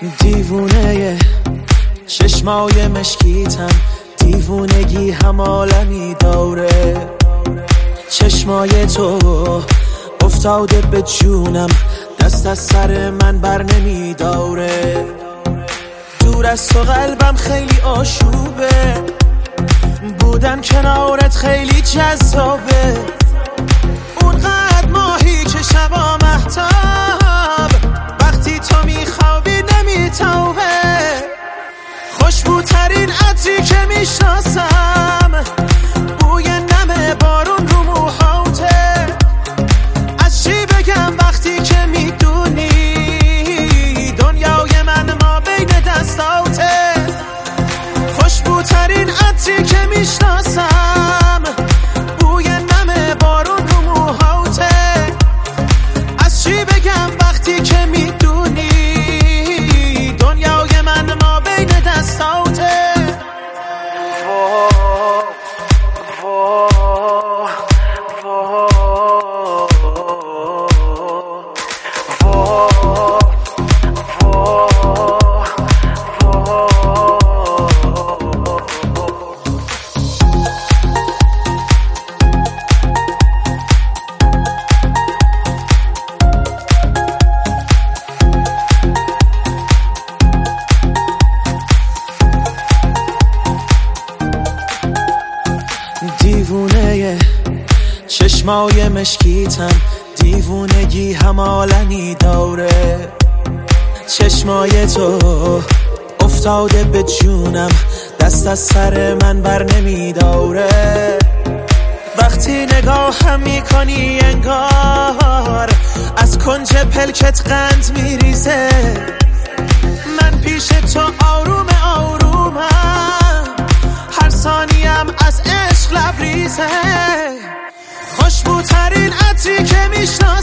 دیوونه چشمای مشکیتم دیوونگی هم عالمی داره. چشمای تو افتاده به جونم دست از سر من بر نمیداره. دور از تو قلبم خیلی آشوبه بودن کنارت خیلی جذابه. خوشبوترین عطری که می‌شناسم. دیوونه چشمای مشکیتم. دیوونگی هم داره. چشمای تو افتاده به جونم. دست از سر من بر نمیداره. وقتی نگاه هم می‌کنی انگار از کنج پلکت قند میریزه. ثانیم از عشق لبریزه. خوشبوترین عطری که می‌شناسم